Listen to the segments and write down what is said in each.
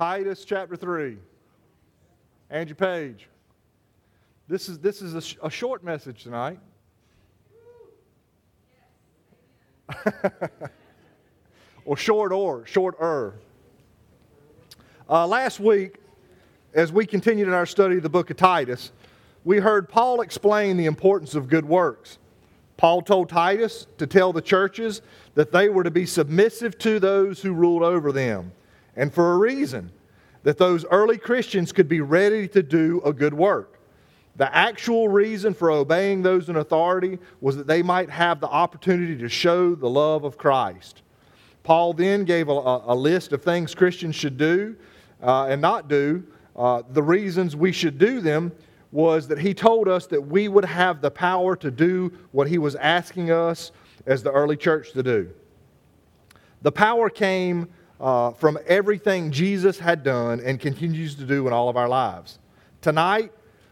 Titus chapter 3. Angie Page. This is, this is a, sh- a short message tonight. or short or, shorter. Uh, last week, as we continued in our study of the book of Titus, we heard Paul explain the importance of good works. Paul told Titus to tell the churches that they were to be submissive to those who ruled over them, and for a reason that those early Christians could be ready to do a good work. The actual reason for obeying those in authority was that they might have the opportunity to show the love of Christ. Paul then gave a, a list of things Christians should do uh, and not do. Uh, the reasons we should do them was that he told us that we would have the power to do what he was asking us as the early church to do. The power came uh, from everything Jesus had done and continues to do in all of our lives. Tonight,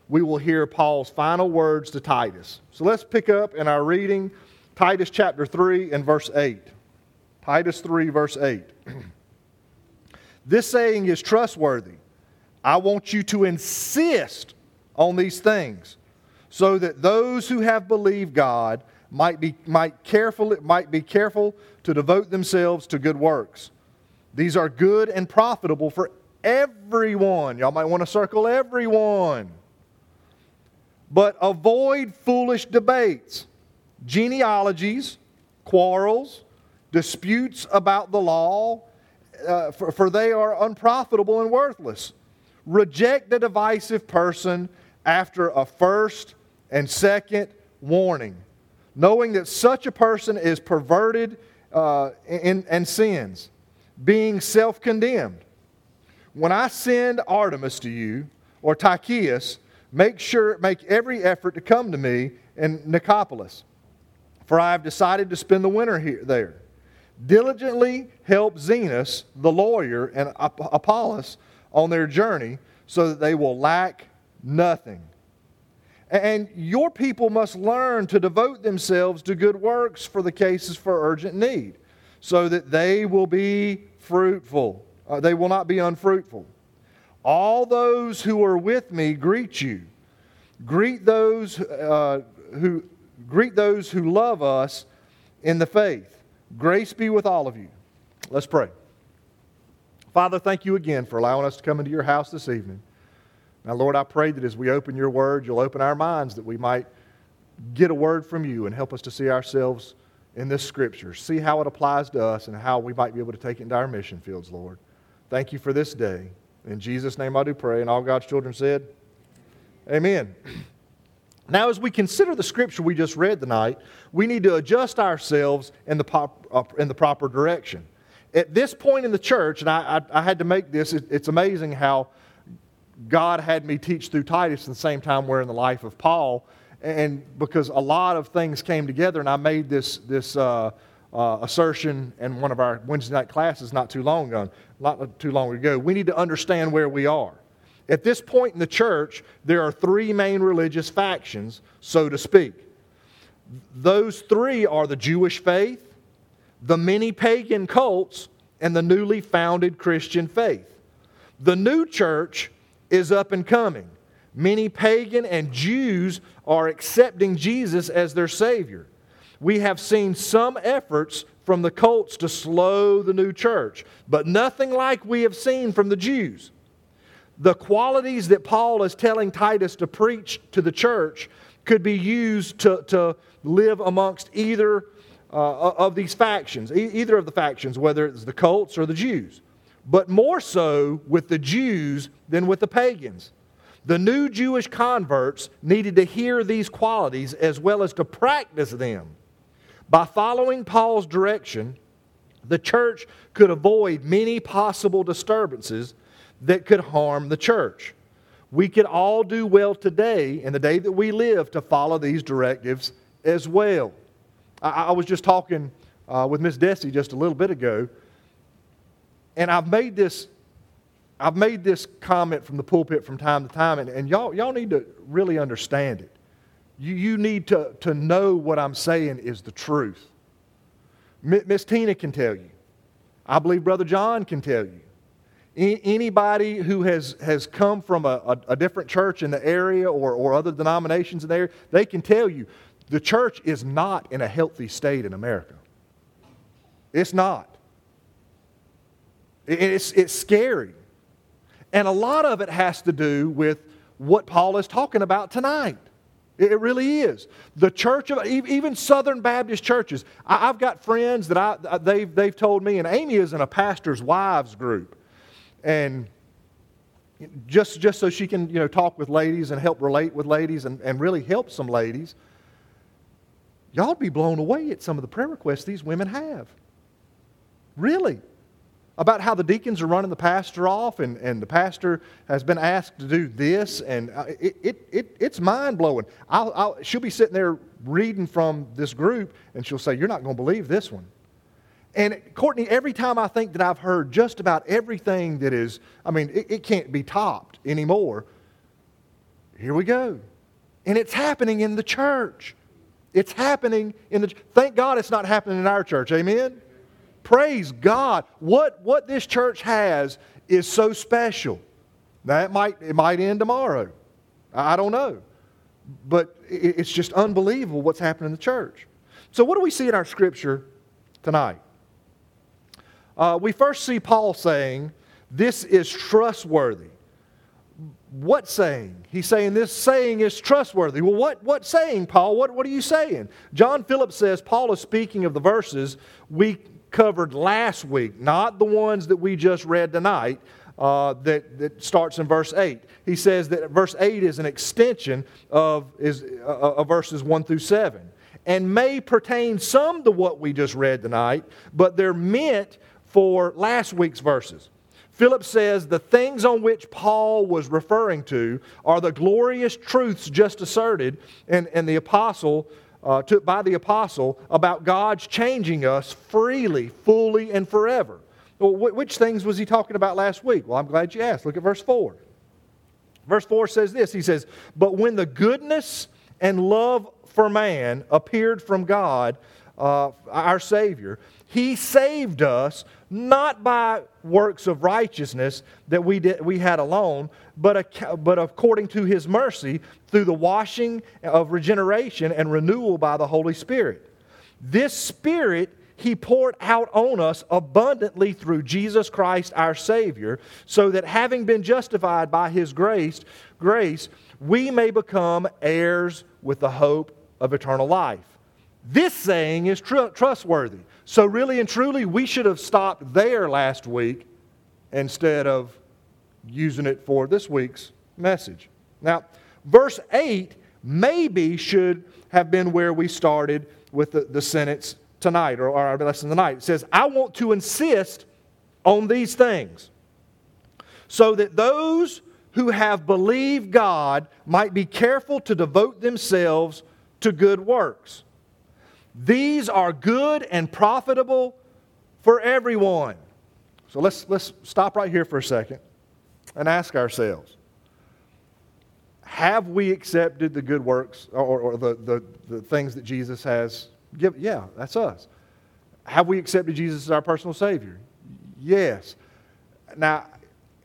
we will hear Paul's final words to Titus. So let's pick up in our reading Titus chapter 3 and verse 8. Titus 3, verse 8. this saying is trustworthy. I want you to insist on these things so that those who have believed God might be, might, careful, might be careful to devote themselves to good works. These are good and profitable for everyone. Y'all might want to circle everyone. But avoid foolish debates, genealogies, quarrels, disputes about the law, uh, for, for they are unprofitable and worthless. Reject the divisive person after a first and second warning, knowing that such a person is perverted uh, in, and sins, being self condemned. When I send Artemas to you, or Tychicus, make sure, make every effort to come to me in Nicopolis, for I have decided to spend the winter here, there. Diligently help Zenas, the lawyer, and Apollos on their journey, so that they will lack nothing. And your people must learn to devote themselves to good works for the cases for urgent need, so that they will be fruitful. Uh, they will not be unfruitful. All those who are with me greet you. Greet those uh, who greet those who love us in the faith. Grace be with all of you. Let's pray. Father, thank you again for allowing us to come into your house this evening. Now, Lord, I pray that as we open your word, you'll open our minds that we might get a word from you and help us to see ourselves in this scripture, see how it applies to us, and how we might be able to take it into our mission fields, Lord. Thank you for this day. In Jesus' name I do pray. And all God's children said, Amen. Now, as we consider the scripture we just read tonight, we need to adjust ourselves in the, pop, uh, in the proper direction. At this point in the church, and I, I, I had to make this, it, it's amazing how God had me teach through Titus at the same time we're in the life of Paul. And because a lot of things came together, and I made this, this uh, uh, assertion in one of our Wednesday night classes not too long ago. Not too long ago. We need to understand where we are. At this point in the church, there are three main religious factions, so to speak. Those three are the Jewish faith, the many pagan cults, and the newly founded Christian faith. The new church is up and coming. Many pagan and Jews are accepting Jesus as their Savior. We have seen some efforts from the cults to slow the new church, but nothing like we have seen from the Jews. The qualities that Paul is telling Titus to preach to the church could be used to, to live amongst either uh, of these factions, either of the factions, whether it's the cults or the Jews but more so with the Jews than with the pagans. The new Jewish converts needed to hear these qualities as well as to practice them. By following Paul's direction, the church could avoid many possible disturbances that could harm the church. We could all do well today, in the day that we live, to follow these directives as well. I, I was just talking uh, with Miss Desi just a little bit ago and I've made this, I've made this comment from the pulpit from time to time, and, and y'all, y'all need to really understand it. You, you need to, to know what I'm saying is the truth. Miss Tina can tell you. I believe Brother John can tell you. anybody who has, has come from a, a, a, different church in the area or, or other denominations in there, they can tell you the church is not in a healthy state in America. It's not. It, it's, it's scary. And a lot of it has to do with what Paul is talking about tonight. It really is. The church of, even Southern Baptist churches, I've got friends that I, uh, they've, they've told me, and Amy is in a pastor's wives group. And just, just so she can you know, talk with ladies and help relate with ladies and, and really help some ladies, y'all be blown away at some of the prayer requests these women have. Really about how the deacons are running the pastor off and, and the pastor has been asked to do this and uh, it, it, it, it's mind-blowing. I'll, I'll, she'll be sitting there reading from this group and she'll say you're not going to believe this one. And courtney every time i think that i've heard just about everything that is i mean it, it can't be topped anymore here we go. And it's happening in the church. It's happening in the thank god it's not happening in our church amen Praise God. What, what this church has is so special. Now, it might, it might end tomorrow. I don't know. But it's just unbelievable what's happening in the church. So, what do we see in our scripture tonight? Uh, we first see Paul saying, This is trustworthy. What saying? He's saying this saying is trustworthy. Well, what, what saying, Paul? What, what are you saying? John Phillips says Paul is speaking of the verses we covered last week, not the ones that we just read tonight, uh, that, that starts in verse 8. He says that verse 8 is an extension of, is, uh, of verses 1 through 7 and may pertain some to what we just read tonight, but they're meant for last week's verses. Philip says the things on which Paul was referring to are the glorious truths just asserted, and, and the apostle uh, to, by the apostle about God's changing us freely, fully, and forever. Well, which things was he talking about last week? Well, I'm glad you asked. Look at verse 4. Verse 4 says this He says, But when the goodness and love for man appeared from God, uh, our Savior, He saved us not by works of righteousness that we, did, we had alone, but, a, but according to his mercy through the washing of regeneration and renewal by the Holy Spirit. This Spirit he poured out on us abundantly through Jesus Christ our Savior, so that having been justified by his grace, grace, we may become heirs with the hope of eternal life. This saying is tr- trustworthy. So, really and truly, we should have stopped there last week instead of using it for this week's message. Now, verse 8 maybe should have been where we started with the, the sentence tonight or our lesson tonight. It says, I want to insist on these things so that those who have believed God might be careful to devote themselves to good works. These are good and profitable for everyone. So let's, let's stop right here for a second and ask ourselves Have we accepted the good works or, or the, the, the things that Jesus has given? Yeah, that's us. Have we accepted Jesus as our personal Savior? Yes. Now,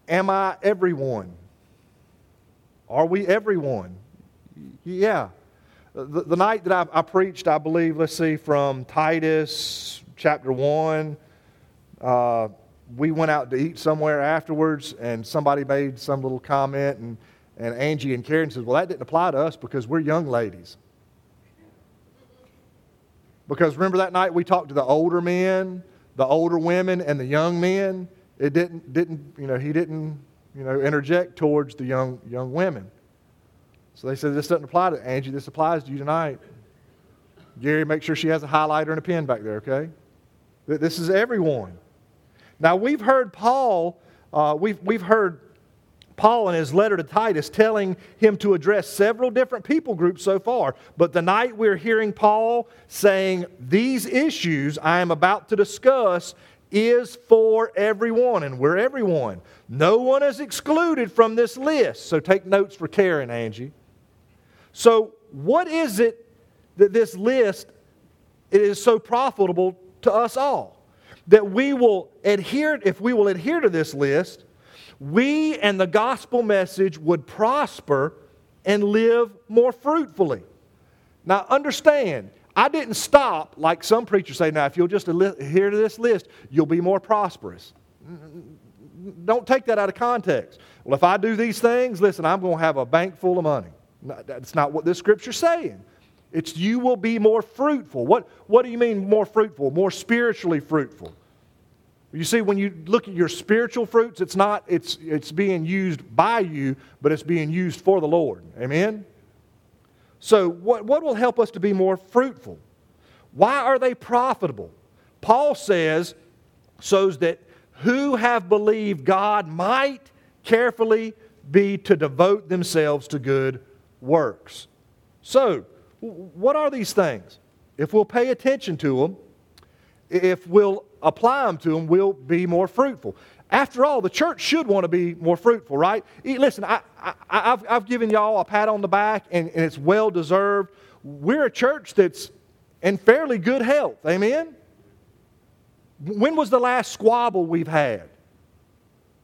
am I everyone? Are we everyone? Yeah. The, the night that I, I, preached, I believe, let's see, from Titus chapter 1, uh, we went out to eat somewhere afterwards, and somebody made some little comment, and, and Angie and Karen said, Well, that didn't apply to us because we're young ladies. Because remember that night we talked to the older men, the older women, and the young men? It didn't, didn't you know, he didn't, you know, interject towards the young, young women. So they said, This doesn't apply to Angie, this applies to you tonight. Gary, make sure she has a highlighter and a pen back there, okay? This is everyone. Now, we've heard Paul, uh, we've, we've heard Paul in his letter to Titus telling him to address several different people groups so far. But tonight we're hearing Paul saying, These issues I am about to discuss is for everyone, and we're everyone. No one is excluded from this list. So take notes for Karen, Angie. So, what is it that this list it is so profitable to us all? That we will adhere, if we will adhere to this list, we and the gospel message would prosper and live more fruitfully. Now, understand, I didn't stop like some preachers say, now, if you'll just adhere to this list, you'll be more prosperous. Don't take that out of context. Well, if I do these things, listen, I'm going to have a bank full of money. That's not what this scripture's saying. It's you will be more fruitful. What, what do you mean more fruitful? More spiritually fruitful. You see, when you look at your spiritual fruits, it's not, it's, it's being used by you, but it's being used for the Lord. Amen? So, what, what will help us to be more fruitful? Why are they profitable? Paul says, so that who have believed God might carefully be to devote themselves to good works. So, what are these things? If we'll pay attention to them, if we'll apply them to them, we'll be more fruitful. After all, the church should want to be more fruitful, right? Listen, I, have I've given y'all a pat on the back, and, and it's well deserved. We're a church that's in fairly good health. Amen? When was the last squabble we've had?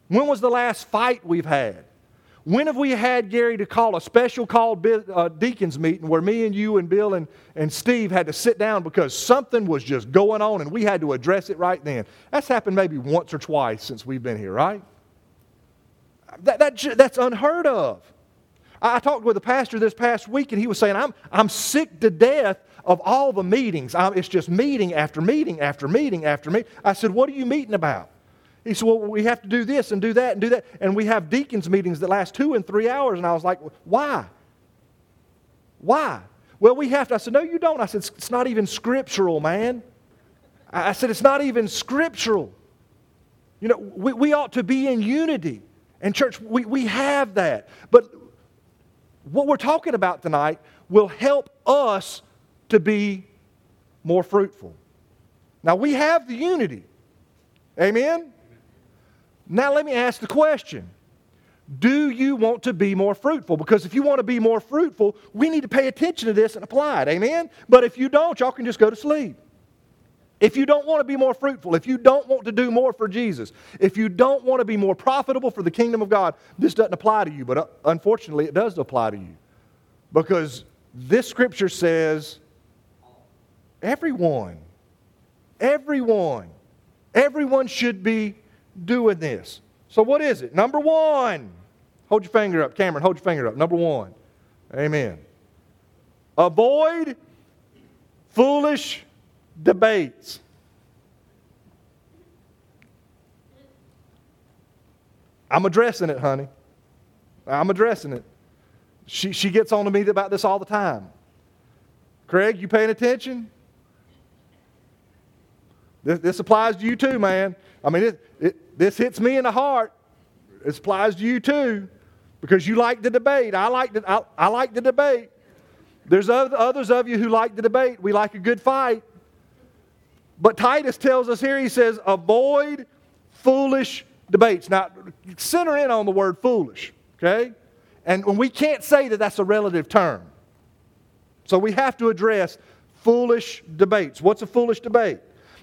When was the last fight we've had? When have we had, Gary, to call a special called uh, deacons meeting where me and you and Bill and, and Steve had to sit down because something was just going on and we had to address it right then? That's happened maybe once or twice since we've been here, right? That, that, that's unheard of. I talked with a pastor this past week and he was saying, I'm, I'm sick to death of all the meetings. I'm, it's just meeting after meeting after meeting after meeting. I said, What are you meeting about? He said, Well, we have to do this and do that and do that. And we have deacons meetings that last two and three hours. And I was like, Why? Why? Well, we have to. I said, No, you don't. I said, It's not even scriptural, man. I said, It's not even scriptural. You know, we, we ought to be in unity. And, church, we, we have that. But what we're talking about tonight will help us to be more fruitful. Now, we have the unity. Amen? Now, let me ask the question Do you want to be more fruitful? Because if you want to be more fruitful, we need to pay attention to this and apply it. Amen? But if you don't, y'all can just go to sleep. If you don't want to be more fruitful, if you don't want to do more for Jesus, if you don't want to be more profitable for the kingdom of God, this doesn't apply to you. But uh, unfortunately, it does apply to you. Because this scripture says, everyone, everyone, everyone should be doing this. So, what is it? Number one, hold your finger up. Cameron, hold your finger up. Number one. Amen. Avoid foolish debates. I'm addressing it, honey. I'm addressing it. She, she gets on to me about this all the time. Craig, you paying attention? This, this applies to you too, man. I mean, it, it, this hits me in the heart. It applies to you too because you like the debate. I like the, I, I like the debate. There's other, others of you who like the debate. We like a good fight. But Titus tells us here, he says, avoid foolish debates. Now, center in on the word foolish, okay? And we can't say that that's a relative term. So we have to address foolish debates. What's a foolish debate?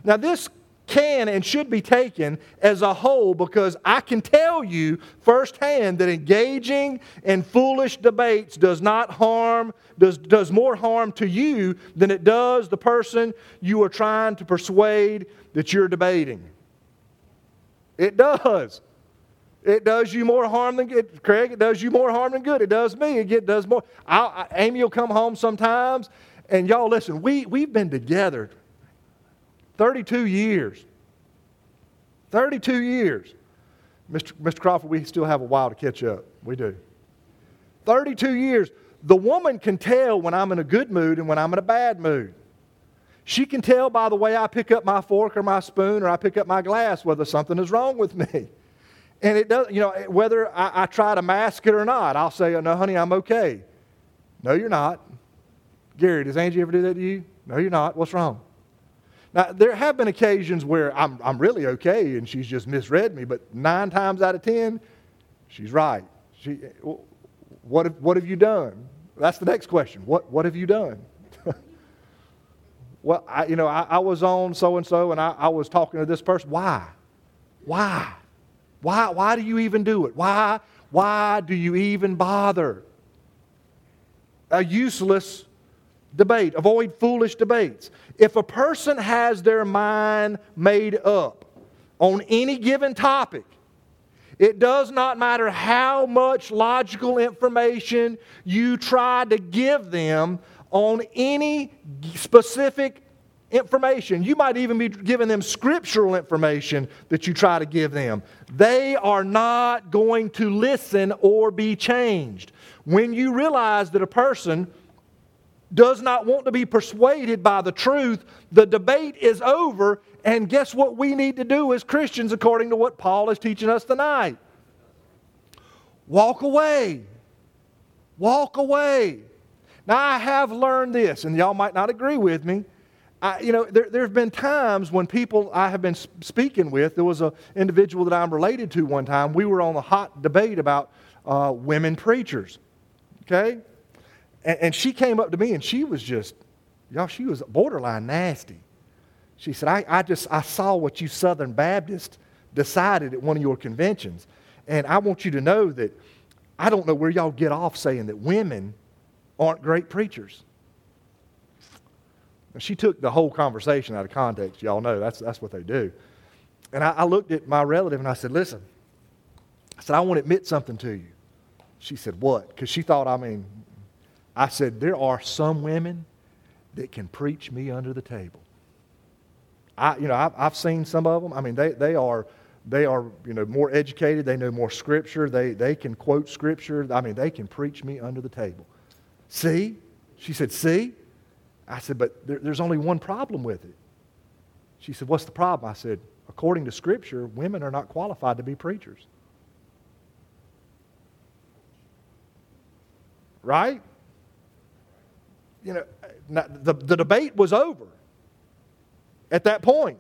Now, this can and should be taken as a whole because I can tell you firsthand that engaging in foolish debates does not harm, does, does more harm to you than it does the person you are trying to persuade that you're debating. It does. It does you more harm than good. Craig, it does you more harm than good. It does me. It does more. I, Amy will come home sometimes, and y'all listen, we, we've been together 32 years. 32 years. Mr. Mr. Crawford, we still have a while to catch up. We do. 32 years. The woman can tell when I'm in a good mood and when I'm in a bad mood. She can tell by the way I pick up my fork or my spoon or I pick up my glass whether something is wrong with me. And it does, you know, whether I, I try to mask it or not, I'll say, oh, no, honey, I'm okay. No, you're not. Gary, does Angie ever do that to you? No, you're not. What's wrong? Now, there have been occasions where I'm, I'm really okay and she's just misread me, but nine times out of ten, she's right. She, what, have, what have you done? That's the next question. What, what have you done? well, I, you know, I, I was on so and so and I, I was talking to this person. Why? Why? Why, why do you even do it? Why, why do you even bother? A useless debate. Avoid foolish debates. If a person has their mind made up on any given topic, it does not matter how much logical information you try to give them on any specific information. You might even be giving them scriptural information that you try to give them. They are not going to listen or be changed. When you realize that a person does not want to be persuaded by the truth, the debate is over. And guess what we need to do as Christians, according to what Paul is teaching us tonight? Walk away. Walk away. Now, I have learned this, and y'all might not agree with me. I, you know, there, there have been times when people I have been speaking with, there was an individual that I'm related to one time. We were on a hot debate about uh, women preachers. Okay? And, and she came up to me and she was just, y'all, she was borderline nasty. She said, I, I just, I saw what you Southern Baptists decided at one of your conventions. And I want you to know that I don't know where y'all get off saying that women aren't great preachers. And she took the whole conversation out of context. Y'all know that's, that's what they do. And I, I looked at my relative and I said, Listen, I said, I want to admit something to you. She said, What? Because she thought, I mean, I said, There are some women that can preach me under the table. I, you know, I've, I've seen some of them. I mean, they, they are, they are, you know, more educated. They know more scripture. They, they can quote scripture. I mean, they can preach me under the table. See? She said, See? I said, But there, there's only one problem with it. She said, What's the problem? I said, According to scripture, women are not qualified to be preachers. Right? You know, the, the debate was over at that point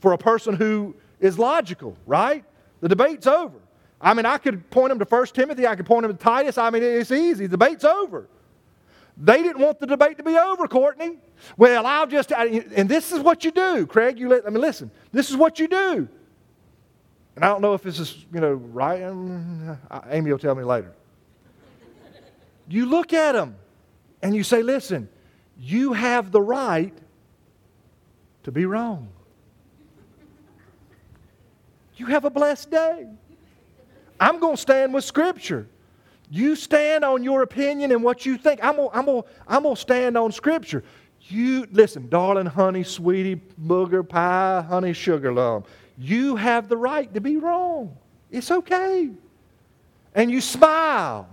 for a person who is logical, right? The debate's over. I mean, I could point them to 1 Timothy, I could point them to Titus. I mean, it's easy. The debate's over. They didn't want the debate to be over, Courtney. Well, I'll just, and this is what you do, Craig. You let, I mean, listen, this is what you do. And I don't know if this is, you know, right. Um, Amy will tell me later. You look at them and you say, listen, you have the right to be wrong. You have a blessed day. I'm going to stand with Scripture. You stand on your opinion and what you think. I'm going I'm to I'm to stand on Scripture. You, listen, darling, honey, sweetie, booger, pie, honey, sugar lump. You have the right to be wrong. It's okay. And you smile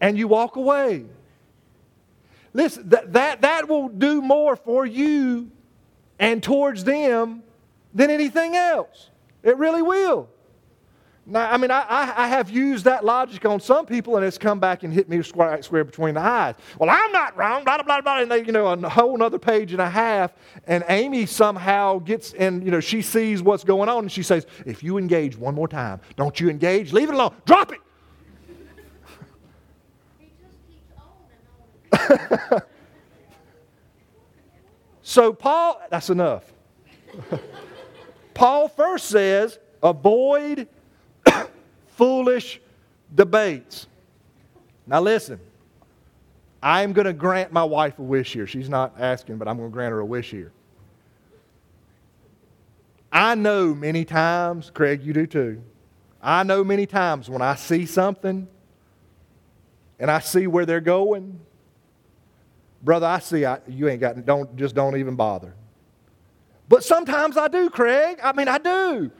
and you walk away. Listen, that, that, that will do more for you and towards them than anything else. It really will. Now, I mean, I, I, have used that logic on some people, and it's come back and hit me square, square between the eyes. Well, I'm not wrong, blah, blah, blah, blah. And they, you know, a whole other page and a half. And Amy somehow gets, and, you know, she sees what's going on, and she says, if you engage one more time, don't you engage, leave it alone, drop it. so, Paul, that's enough. Paul first says, avoid foolish debates. Now, listen, I'm going to grant my wife a wish here. She's not asking, but I'm going to grant her a wish here. I know many times, Craig, you do too. I know many times when I see something and I see where they're going, Brother, I see I, you ain't got, don't, just don't even bother. But sometimes I do, Craig. I mean, I do.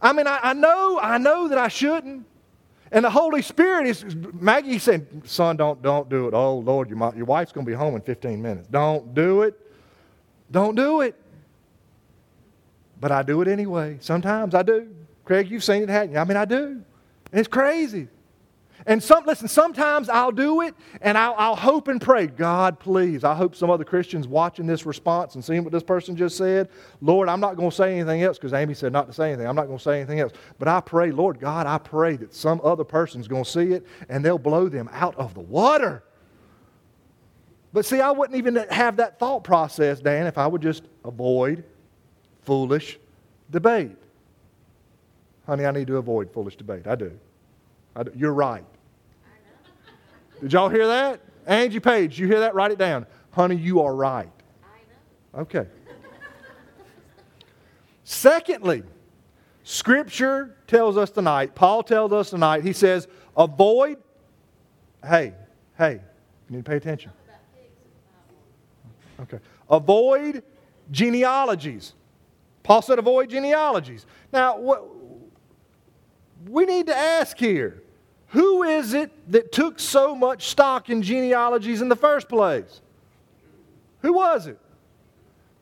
I mean, I, I know, I know that I shouldn't. And the Holy Spirit is, Maggie said, son, don't, don't do it. Oh, Lord, your, your wife's going to be home in 15 minutes. Don't do it. Don't do it. But I do it anyway. Sometimes I do. Craig, you've seen it happen. I mean, I do. And it's crazy. And some, listen, sometimes I'll do it and I'll, I'll, hope and pray, God, please. I hope some other Christians watching this response and seeing what this person just said, Lord, I'm not going to say anything else because Amy said not to say anything. I'm not going to say anything else. But I pray, Lord God, I pray that some other person's going to see it and they'll blow them out of the water. But see, I wouldn't even have that thought process, Dan, if I would just avoid foolish debate. Honey, I need to avoid foolish debate. I do. I do. You're right. Did y'all hear that? Angie Page, you hear that? Write it down. Honey, you are right. I know. Okay. Secondly, Scripture tells us tonight, Paul tells us tonight, he says, avoid, hey, hey, you need to pay attention. Okay. Avoid genealogies. Paul said, avoid genealogies. Now, what, we need to ask here who is it that took so much stock in genealogies in the first place? Who was it?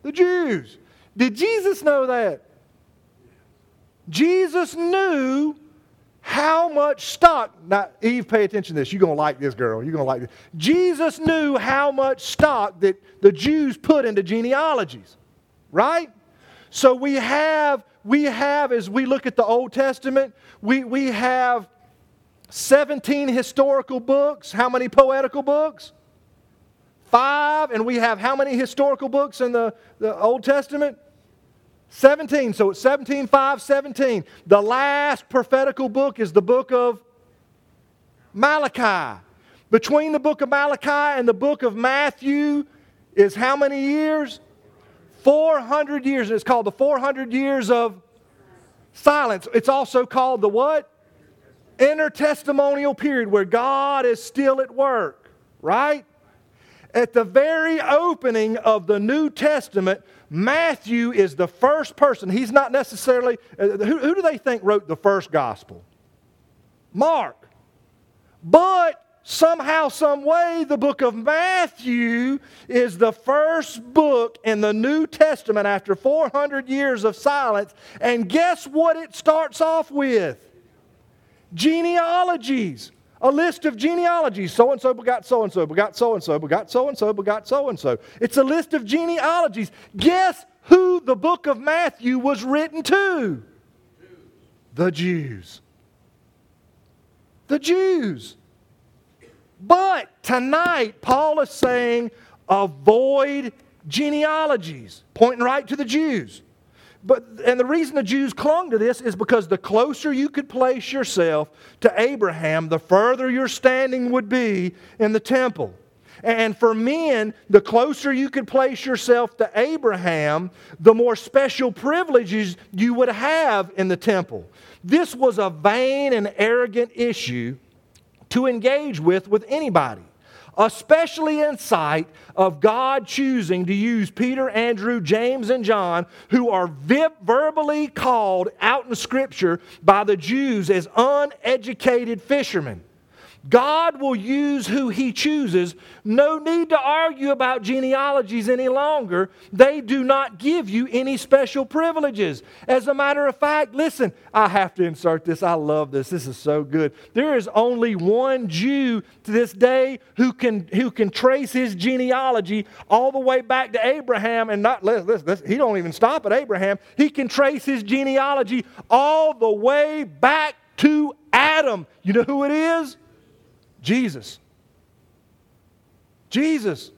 The Jews. Did Jesus know that? Jesus knew how much stock. Now, Eve, pay attention to this. You're going to like this, girl. You're going to like this. Jesus knew how much stock that the Jews put into genealogies, right? So we have, we have, as we look at the Old Testament, we, we have 17 historical books. How many poetical books? Five. And we have how many historical books in the, the Old Testament? 17. So it's 17, 5, 17. The last prophetical book is the book of Malachi. Between the book of Malachi and the book of Matthew is how many years? 400 years. And it's called the 400 years of silence. It's also called the what? Intertestamental period where God is still at work, right? At the very opening of the New Testament, Matthew is the first person. He's not necessarily, uh, who, who do they think wrote the first gospel? Mark. But somehow, some way, the book of Matthew is the first book in the New Testament after 400 years of silence. And guess what it starts off with? Genealogies. A list of genealogies. So and so begot so and so, begot so and so, begot so and so, begot so and so. It's a list of genealogies. Guess who the book of Matthew was written to? The Jews. The Jews. But tonight, Paul is saying avoid genealogies, pointing right to the Jews. But, and the reason the Jews clung to this is because the closer you could place yourself to Abraham, the further your standing would be in the temple. And for men, the closer you could place yourself to Abraham, the more special privileges you would have in the temple. This was a vain and arrogant issue to engage with with anybody especially in sight of God choosing to use Peter, Andrew, James, and John, who are verbally called out in Scripture by the Jews as uneducated fishermen. God will use who He chooses. No need to argue about genealogies any longer. They do not give you any special privileges. As a matter of fact, listen, I have to insert this. I love this. This is so good. There is only one Jew to this day who can, who can trace his genealogy all the way back to Abraham and not, listen, listen, he don't even stop at Abraham. He can trace his genealogy all the way back to Adam. You know who it is? Jesus. Jesus.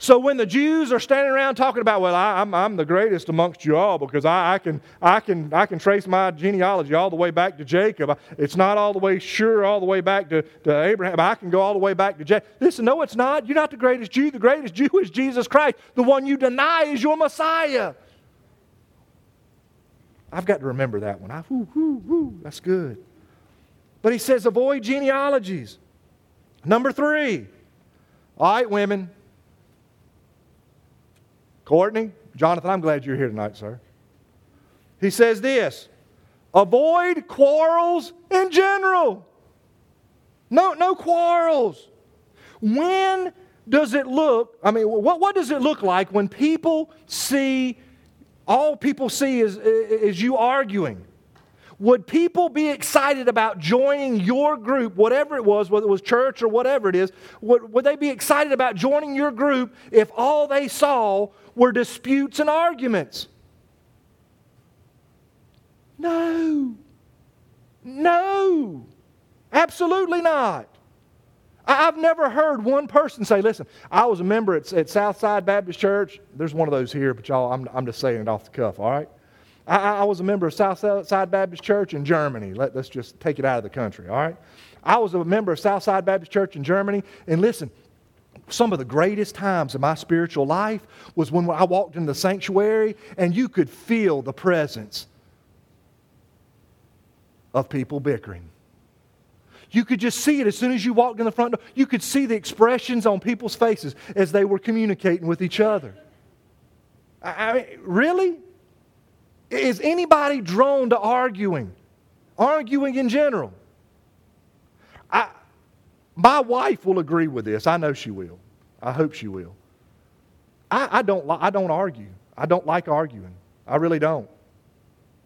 So when the Jews are standing around talking about, well, I, am the greatest amongst you all because I, I, can, I, can, I can trace my genealogy all the way back to Jacob. It's not all the way sure all the way back to, to Abraham. I can go all the way back to Jacob. Listen, no, it's not. You're not the greatest Jew. The greatest Jew is Jesus Christ. The one you deny is your Messiah. I've got to remember that one. I, whoo, whoo, whoo, that's good. But he says, avoid genealogies. Number three. All right, women. Courtney, Jonathan, I'm glad you're here tonight, sir. He says this avoid quarrels in general. No, no quarrels. When does it look, I mean, what, what does it look like when people see, all people see is, is you arguing? Would people be excited about joining your group, whatever it was, whether it was church or whatever it is? Would, would they be excited about joining your group if all they saw were disputes and arguments? No. No. Absolutely not. I've never heard one person say, listen, I was a member at, at Southside Baptist Church. There's one of those here, but y'all, I'm, I'm just saying it off the cuff, all right? I, I was a member of Southside Baptist Church in Germany. Let, us just take it out of the country, all right? I was a member of Southside Baptist Church in Germany, and listen, some of the greatest times of my spiritual life was when I walked in the sanctuary and you could feel the presence of people bickering. You could just see it as soon as you walked in the front door. You could see the expressions on people's faces as they were communicating with each other. I mean, really? Is anybody drawn to arguing? Arguing in general? I, my wife will agree with this. I know she will. I hope she will. I, I, don't, I don't argue. I don't like arguing. I really don't.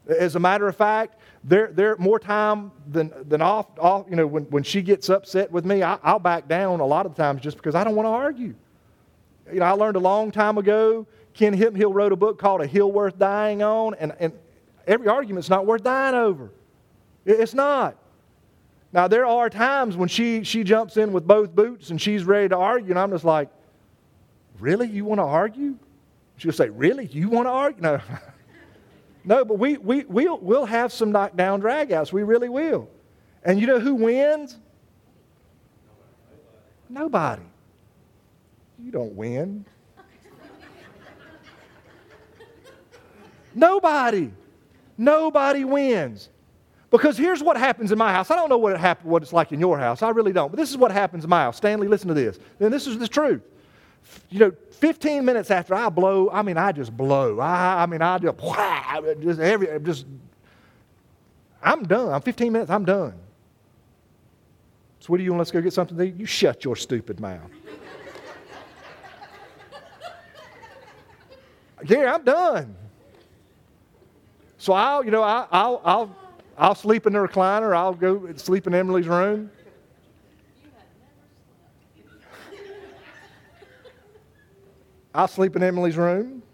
As a matter of fact, there, there more time than, than off, off, you know, when, when she gets upset with me, I, I'll back down a lot of times just because I don't want to argue. You know, I learned a long time ago, Ken Hemphill wrote a book called A Hill Worth Dying On, and, and every argument's not worth dying over. It's not. Now, there are times when she, she jumps in with both boots and she's ready to argue, and I'm just like, Really? You want to argue? She'll say, Really? You want to argue? No. no, but we, we, we'll, we'll have some knockdown dragouts. We really will. And you know who wins? Nobody. You don't win. Nobody. Nobody wins. Because here's what happens in my house. I don't know what, it happen, what it's like in your house. I really don't. But this is what happens in my house. Stanley, listen to this. And this is the truth. You know, 15 minutes after I blow, I mean, I just blow. I, I mean, I just, just every, just, I'm done. I'm 15 minutes, I'm done. So, what do you want? Let's go get something to eat? You shut your stupid mouth. Gary, I'm done. So I'll, you know, I, I'll, I'll I'll sleep in the recliner. I'll go sleep in Emily's room. I'll sleep in Emily's room.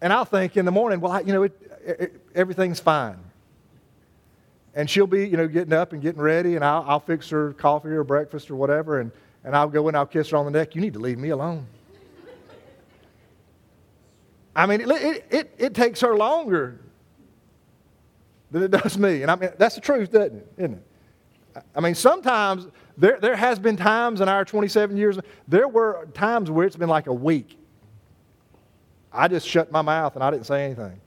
And I'll think in the morning, well, I, you know, it, it, everything's fine. And she'll be, you know, getting up and getting ready, and I'll, I'll fix her coffee or breakfast or whatever, and, and I'll go in, I'll kiss her on the neck. You need to leave me alone. I mean, it, it, it, it takes her longer than it does me. And I mean, that's the truth, doesn't it? Isn't it? I mean, sometimes there, there has been times in our 27 years, there were times where it's been like a week. I just shut my mouth and I didn't say anything.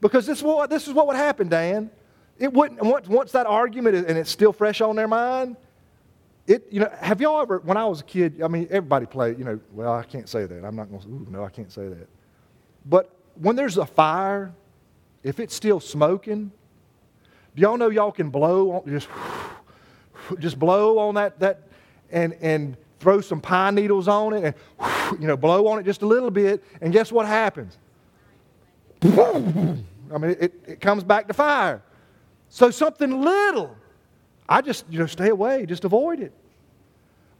Because this this is what would happen, Dan. It wouldn't, once, once that argument is, and it's still fresh on their mind, it, you know, have y'all ever, when I was a kid, I mean, everybody played, you know, well, I can't say that. I'm not going to, say ooh, no, I can't say that. But when there's a fire, if it's still smoking, do y'all know y'all can blow, just, just blow on that, that and, and throw some pine needles on it and, you know, blow on it just a little bit, and guess what happens? I mean, it, it comes back to fire. So something little, I just, you know, stay away, just avoid it.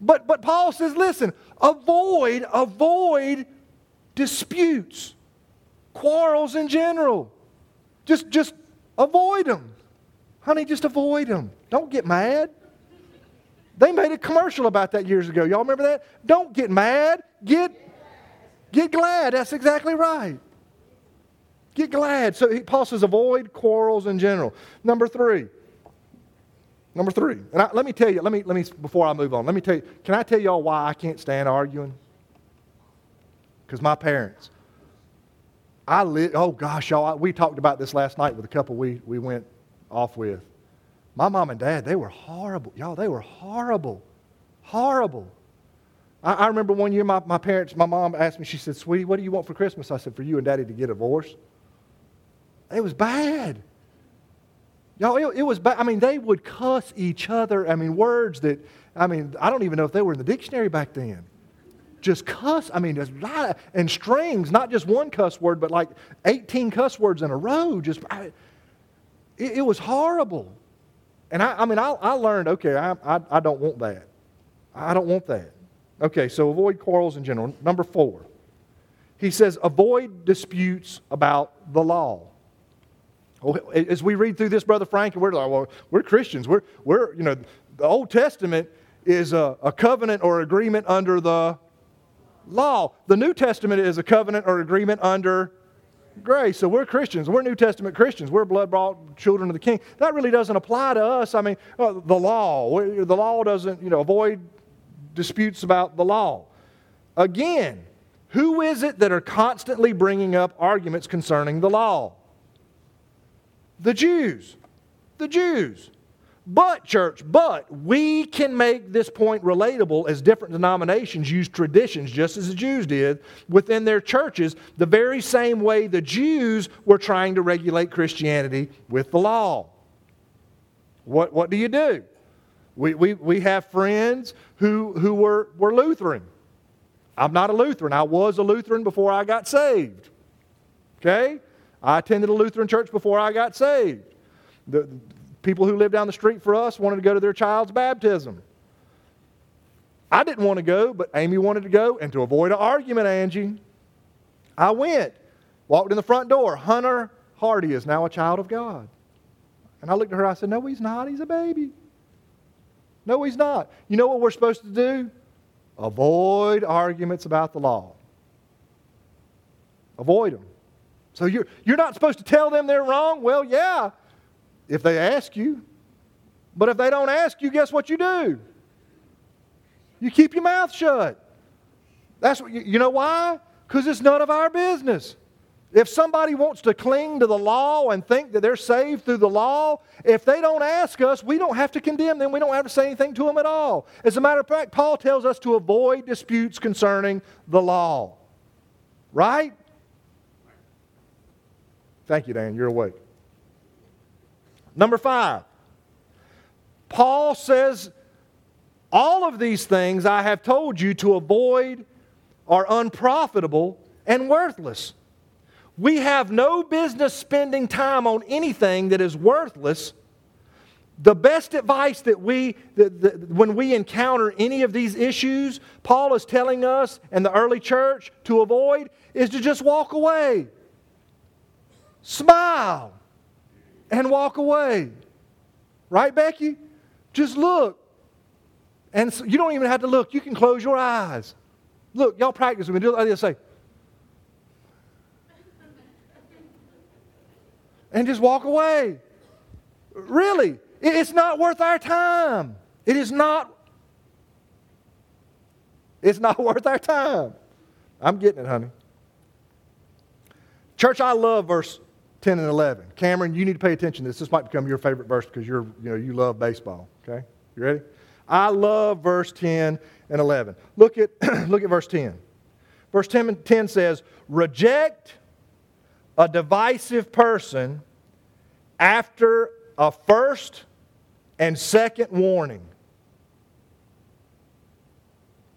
But, but Paul says, listen, avoid, avoid disputes, quarrels in general. Just, just avoid them. Honey, just avoid them. Don't get mad. They made a commercial about that years ago. Y'all remember that? Don't get mad. Get, get glad. That's exactly right. Get glad. So Paul says avoid quarrels in general. Number three. Number three. And I, let me tell you, let me, let me, before I move on, let me tell you, can I tell y'all why I can't stand arguing? Because my parents. I live, oh gosh, y'all, we talked about this last night with a couple we, we went off with. My mom and dad, they were horrible. Y'all, they were horrible. Horrible. I, I, remember one year my, my parents, my mom asked me, she said, Sweetie, what do you want for Christmas? I said, For you and daddy to get a divorce. It was bad. Y'all, it, it was bad. I mean, they would cuss each other. I mean, words that, I mean, I don't even know if they were in the dictionary back then. Just cuss. I mean, just, and strings, not just one cuss word, but like 18 cuss words in a row. Just, I, it, it was horrible. And I, I mean, I, I learned, okay, I, I, I don't want that. I don't want that. Okay, so avoid quarrels in general. Number four, he says avoid disputes about the law. As we read through this, Brother Frank, we're like, well, we're Christians. We're, we're you know, the Old Testament is a, a covenant or agreement under the law. The New Testament is a covenant or agreement under grace. So we're Christians. We're New Testament Christians. We're blood bought children of the King. That really doesn't apply to us. I mean, uh, the law. The law doesn't, you know, avoid disputes about the law. Again, who is it that are constantly bringing up arguments concerning the law? The Jews. The Jews. But, church, but we can make this point relatable as different denominations use traditions, just as the Jews did, within their churches, the very same way the Jews were trying to regulate Christianity with the law. What, what do you do? We, we, we have friends who, who were, were Lutheran. I'm not a Lutheran. I was a Lutheran before I got saved. Okay? I attended a Lutheran church before I got saved. The, People who live down the street for us wanted to go to their child's baptism. I didn't want to go, but Amy wanted to go. And to avoid an argument, Angie, I went. Walked in the front door. Hunter Hardy is now a child of God. And I looked at her, I said, No, he's not. He's a baby. No, he's not. You know what we're supposed to do? Avoid arguments about the law. Avoid them. So you're, you're not supposed to tell them they're wrong? Well, yeah, if they ask you. But if they don't ask you, guess what you do? You keep your mouth shut. That's what you, you know why? Because it's none of our business. If somebody wants to cling to the law and think that they're saved through the law, if they don't ask us, we don't have to condemn them. We don't have to say anything to them at all. As a matter of fact, Paul tells us to avoid disputes concerning the law. Right? Thank you, Dan. You're awake. Number five, Paul says, All of these things I have told you to avoid are unprofitable and worthless. We have no business spending time on anything that is worthless. The best advice that we, that, that, when we encounter any of these issues, Paul is telling us and the early church to avoid is to just walk away. Smile and walk away. Right, Becky? Just look. And so you don't even have to look. You can close your eyes. Look, y'all practice with me. I just say, and just walk away. Really, it's not worth our time. It is not. It's not worth our time. I'm getting it, honey. Church, I love verse 10 and 11. Cameron, you need to pay attention to this. This might become your favorite verse because you're, you know, you love baseball. Okay? You ready? I love verse 10 and 11. Look at, look at verse 10. Verse 10, 10 says, Reject a divisive person after a first and second warning.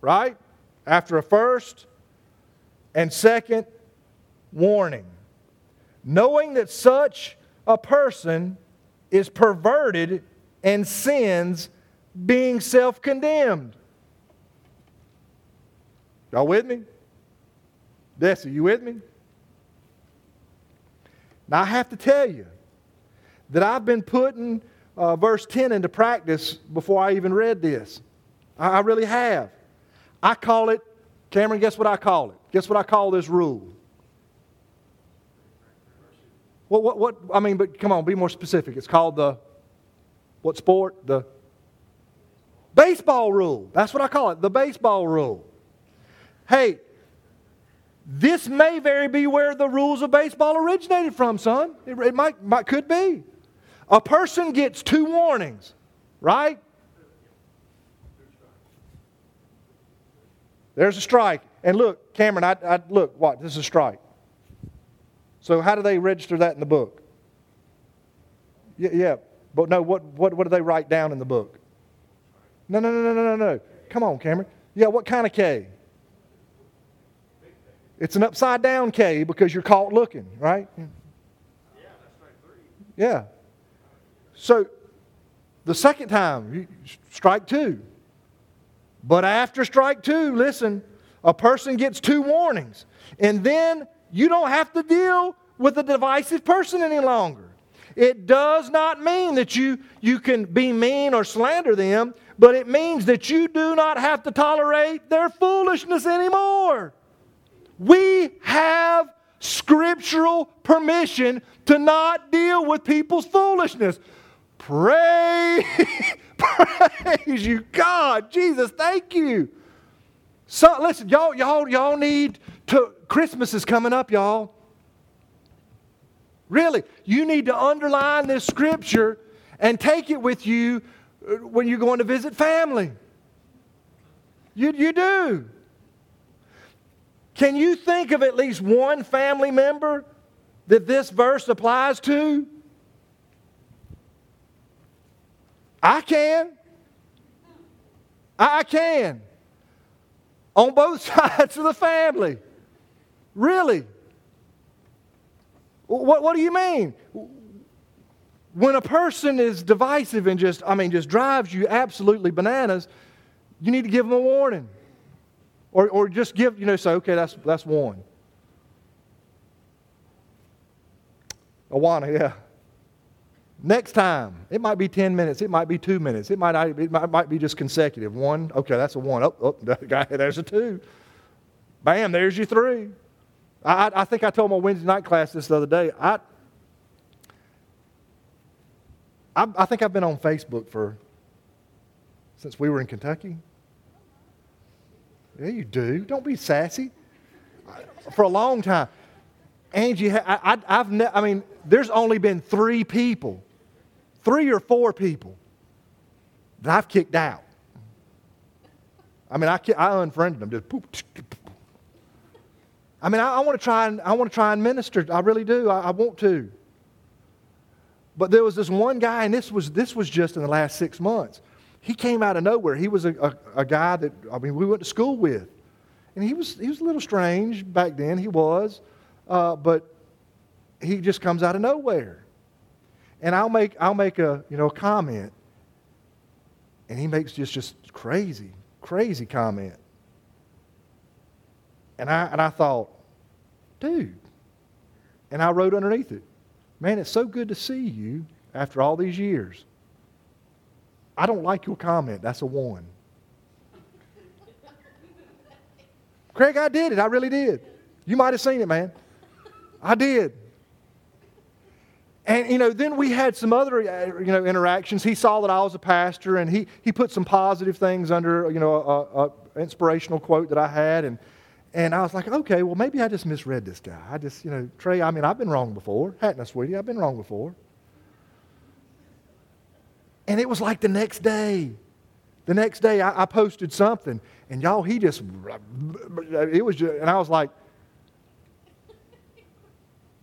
Right? After a first and second warning knowing that such a person is perverted and sins, being self condemned. Y'all with me? Desi, you with me? Now, I have to tell you that I've been putting uh, verse 10 into practice before I even read this. I, I really have. I call it, Cameron, guess what I call it? Guess what I call this rule? What, what, what, I mean, but come on, be more specific. It's called the, what sport? The baseball rule. That's what I call it, the baseball rule. Hey, this may very be where the rules of baseball originated from, son. It, it might, might, could be. A person gets two warnings, right? There's a strike. And look, Cameron, I, I look, what? This is a strike. So, how do they register that in the book? Yeah, yeah. But no, what, what, what do they write down in the book? No, no, no, no, no, no, no. Come on, Cameron. Yeah, what kind of K? It's an upside down K because you're caught looking, right? Yeah, that's right. three. Yeah. So, the second time, strike two. But after strike two, listen, a person gets two warnings. And then you don't have to deal with a divisive person any longer. It does not mean that you, you can be mean or slander them, but it means that you do not have to tolerate their foolishness anymore. We have scriptural permission to not deal with people's foolishness. Pray, praise you, God, Jesus, thank you. So listen, y'all, y'all, y'all need to. Christmas is coming up, y'all. Really, you need to underline this scripture and take it with you uh, when you're going to visit family. You, you do. Can you think of at least one family member that this verse applies to? I can. I can. On both sides of the family. Really. What, what do you mean? When a person is divisive and just, I mean, just drives you absolutely bananas, you need to give them a warning. Or, or just give, you know, say, okay, that's, that's one. Awana, yeah. Next time, it might be 10 minutes, it might be two minutes, it might, it might, might be just consecutive. One, okay, that's a one. Oh, oh there's a two. Bam, there's your three. I, I think I told my Wednesday night class this the other day. I, I, I think I've been on Facebook for since we were in Kentucky. Yeah, you do. Don't be sassy. For a long time. Angie, I, I, have ne- I mean, there's only been three people, three or four people that I've kicked out. I mean, I, I unfriended them. Just poop. I mean, I, I want to try and I want to try and minister. I really do. I, I want to. But there was this one guy, and this was this was just in the last six months. He came out of nowhere. He was a, a, a guy that I mean we went to school with, and he was he was a little strange back then. He was. Uh, but he just comes out of nowhere. And I'll make, I'll make a, you know, a comment. And he makes just, just crazy, crazy comment. And I, and I thought, dude. And I wrote underneath it, man, it's so good to see you after all these years. I don't like your comment. That's a one. Craig, I did it. I really did. You might have seen it, man. I did. And, you know, then we had some other, uh, you know, interactions. He saw that I was a pastor, and he, he put some positive things under, you know, an inspirational quote that I had. And, and I was like, okay, well, maybe I just misread this guy. I just, you know, Trey, I mean, I've been wrong before. Hadn't I, sweetie? I've been wrong before. And it was like the next day. The next day, I, I posted something, and y'all, he just, it was just, and I was like,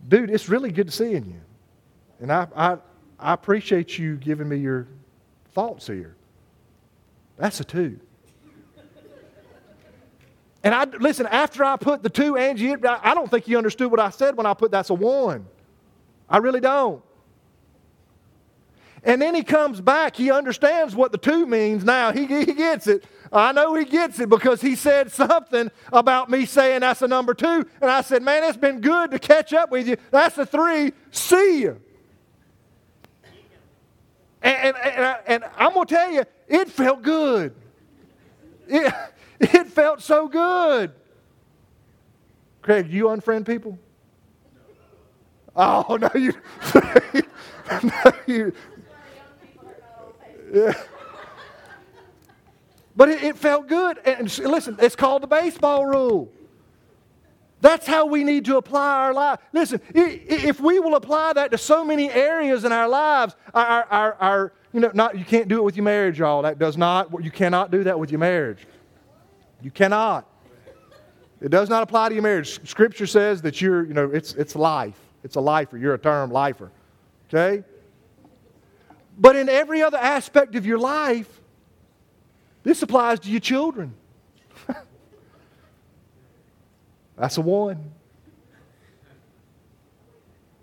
dude, it's really good seeing you. And I, I, I appreciate you giving me your thoughts here. That's a two. And I listen, after I put the two, Angie, I don't think you understood what I said when I put that's a one. I really don't. And then he comes back. He understands what the two means now. He, he gets it. I know he gets it because he said something about me saying that's a number two. And I said, man, it's been good to catch up with you. That's a three. See you. And, and, and, I, I'm going to tell you, it felt good. It, it felt so good. Craig, you unfriend people? Oh, no, you. no, you yeah. But it, it felt good. And listen, it's called the baseball rule. That's how we need to apply our life. Listen, if we will apply that to so many areas in our lives, our, our, our, you know, not, you can't do it with your marriage, y'all. That does not, you cannot do that with your marriage. You cannot. It does not apply to your marriage. Scripture says that you're, you know, it's, it's life. It's a lifer. You're a term lifer. Okay? But in every other aspect of your life, this applies to your children. That's a one.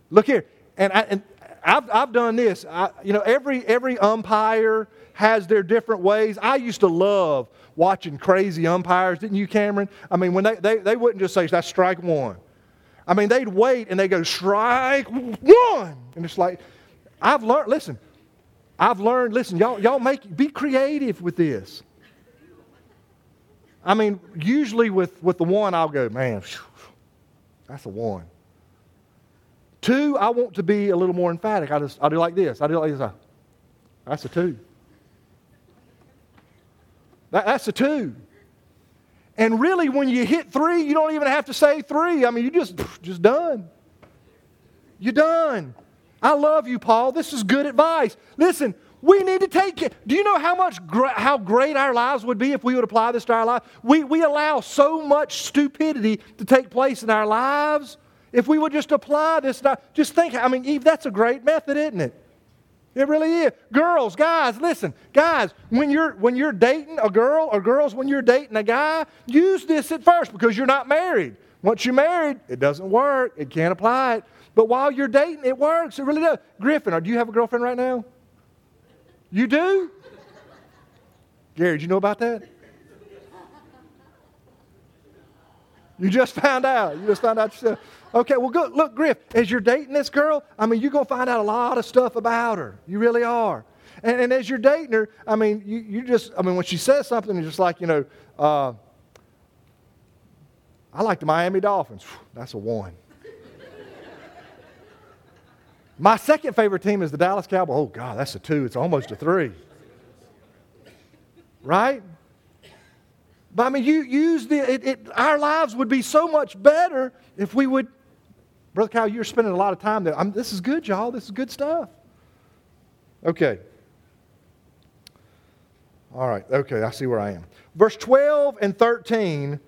Look here, and, I, and I've, I've done this. I, you know, every, every umpire has their different ways. I used to love watching crazy umpires, didn't you, Cameron? I mean, when they, they, they wouldn't just say, that's strike one. I mean, they'd wait and they go, strike one. And it's like, I've learned, listen, I've learned, listen, y'all, y'all make, be creative with this. I mean, usually with, with the one, I'll go, man, that's a one. Two, I want to be a little more emphatic. I just I do like this. I do like this. That's a two. That, that's a two. And really, when you hit three, you don't even have to say three. I mean, you just just done. You're done. I love you, Paul. This is good advice. Listen, we need to take it. Do you know how much how great our lives would be if we would apply this to our life? We, we allow so much stupidity to take place in our lives. If we would just apply this, just think, I mean, Eve, that's a great method, isn't it? It really is. Girls, guys, listen, guys, when you're when you're dating a girl, or girls when you're dating a guy, use this at first because you're not married. Once you're married, it doesn't work. It can't apply it. But while you're dating, it works. It really does. Griffin, do you have a girlfriend right now? You do? Gary, did you know about that? You just found out. You just found out yourself. Okay, well. Look, Griff, as you're dating this girl, I mean, you're going to find out a lot of stuff about her. You really are. And, and as you're dating her, I mean, you, you just, I mean, when she says something, it's just like, you know, uh, I like the Miami Dolphins. That's a one. My second favorite team is the Dallas Cowboys. Oh, God, that's a two. It's almost a three. Right? But I mean, you use the, it, it, our lives would be so much better if we would. Brother Kyle, you're spending a lot of time there. I'm, this is good, y'all. This is good stuff. Okay. All right. Okay, I see where I am. Verse 12 and 13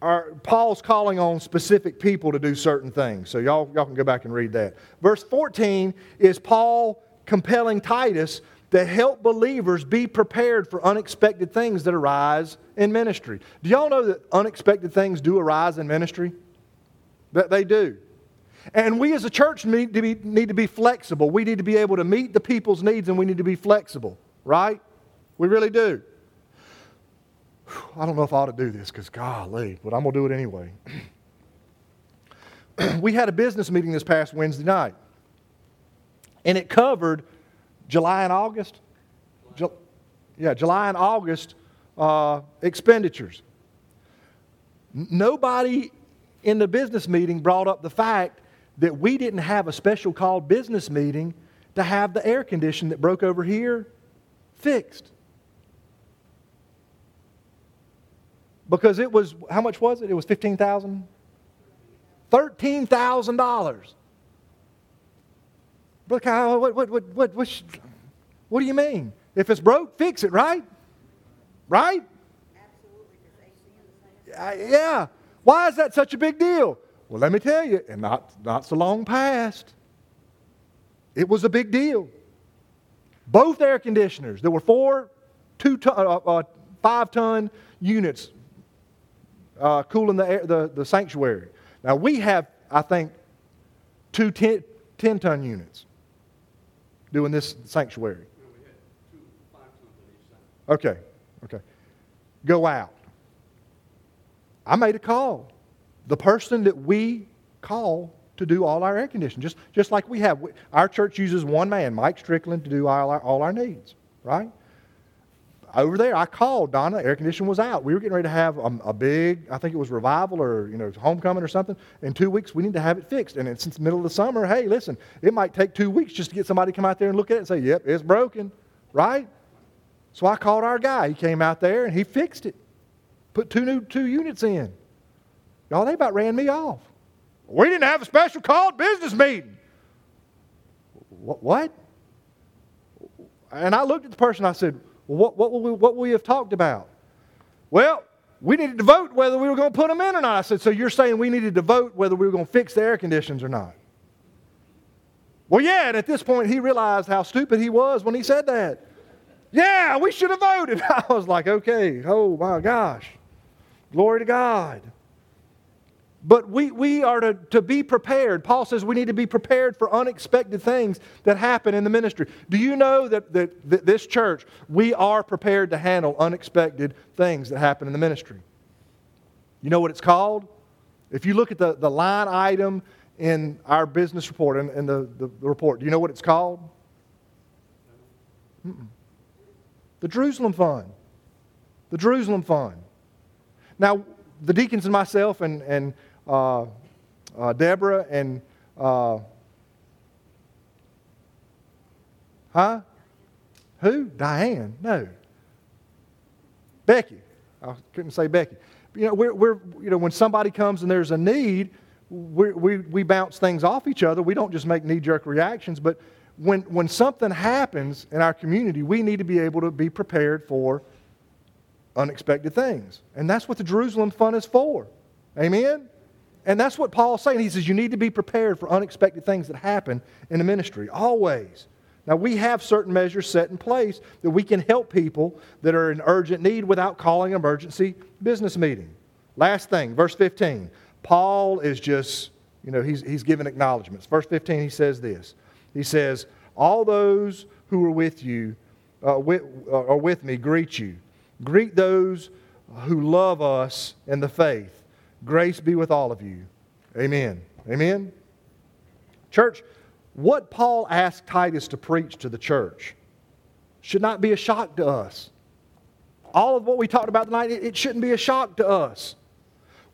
are Paul's calling on specific people to do certain things. So y'all, y'all can go back and read that. Verse 14 is Paul compelling Titus to help believers be prepared for unexpected things that arise in ministry. Do y'all know that unexpected things do arise in ministry? That they do. And we as a church need to, be, need to be flexible. We need to be able to meet the people's needs and we need to be flexible, right? We really do. I don't know if I ought to do this because, golly, but I'm going to do it anyway. we had a business meeting this past Wednesday night, and it covered July and August. Ju- yeah, July and August uh, expenditures. Nobody in the business meeting brought up the fact that we didn't have a special called business meeting to have the air condition that broke over here fixed. Because it was, how much was it? It was 15,000? $13,000. Look, how, what, what, what, what, what, what do you mean? If it's broke, fix it, right? Right? Absolutely. Yeah. Why is that such a big deal? Well, let me tell you, and not, not so long past, it was a big deal. Both air conditioners, there were four two ton, uh, uh, five ton units uh, cooling the, air, the, the sanctuary. Now, we have, I think, two 10, 10 ton units doing this sanctuary. Okay, okay. Go out. I made a call. The person that we call to do all our air conditioning, just, just like we have. Our church uses one man, Mike Strickland, to do all our, all our needs, right? over there, I called Donna. Air conditioning was out. We were getting ready to have a, a, big, I think it was revival or you know homecoming or something. In two weeks, we need to have it fixed. And since the middle of the summer, hey, listen, it might take two weeks just to get somebody to come out there and look at it and say, "Yep, it's broken," right? So I called our guy. He came out there and he fixed it. Put two new two units in. Y'all, they about ran me off. We didn't have a special called business meeting. What? And I looked at the person. I said. Well, what, what, will we, what will we have talked about? Well, we needed to vote whether we were going to put them in or not. I said, So you're saying we needed to vote whether we were going to fix the air conditions or not? Well, yeah, and at this point he realized how stupid he was when he said that. Yeah, we should have voted. I was like, okay, oh my gosh. Glory to God. But we, we are to, to be prepared. Paul says we need to be prepared for unexpected things that happen in the ministry. Do you know that, that, that this church, we are prepared to handle unexpected things that happen in the ministry? You know what it's called? If you look at the, the line item in our business report, in, in the, the, the report, do you know what it's called? Mm-mm. The Jerusalem Fund. The Jerusalem Fund. Now, the deacons and myself and, and uh, uh, Deborah and uh, Huh? Who? Diane. No. Becky. I couldn't say Becky. You know, we're, we're, you know when somebody comes and there's a need, we, we, we bounce things off each other. We don't just make knee jerk reactions, but when, when something happens in our community, we need to be able to be prepared for unexpected things. And that's what the Jerusalem Fund is for. Amen? And that's what Paul's saying. He says you need to be prepared for unexpected things that happen in the ministry, always. Now, we have certain measures set in place that we can help people that are in urgent need without calling an emergency business meeting. Last thing, verse 15. Paul is just, you know, he's, he's giving acknowledgments. Verse 15, he says this. He says, All those who are with you, uh, with, uh, are with me, greet you. Greet those who love us in the faith. Grace be with all of you. Amen. Amen. Church, what Paul asked Titus to preach to the church should not be a shock to us. All of what we talked about tonight, it, shouldn't be a shock to us.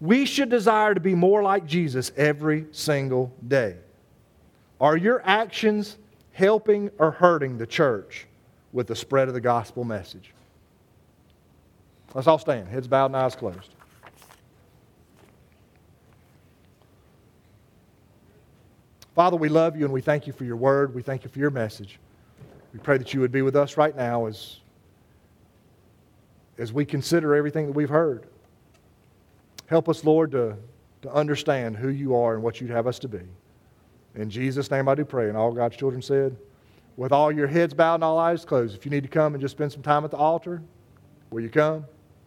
We should desire to be more like Jesus every single day. Are your actions helping or hurting the church with the spread of the gospel message? Let's all stand, heads bowed and eyes closed. Father, we love you and we thank you for your word. We thank you for your message. We pray that you would be with us right now as, as we consider everything that we've heard. Help us, Lord, to, to understand who you are and what you'd have us to be. In Jesus' name I do pray. And all God's children said, with all your heads bowed and all eyes closed, if you need to come and just spend some time at the altar, will you come?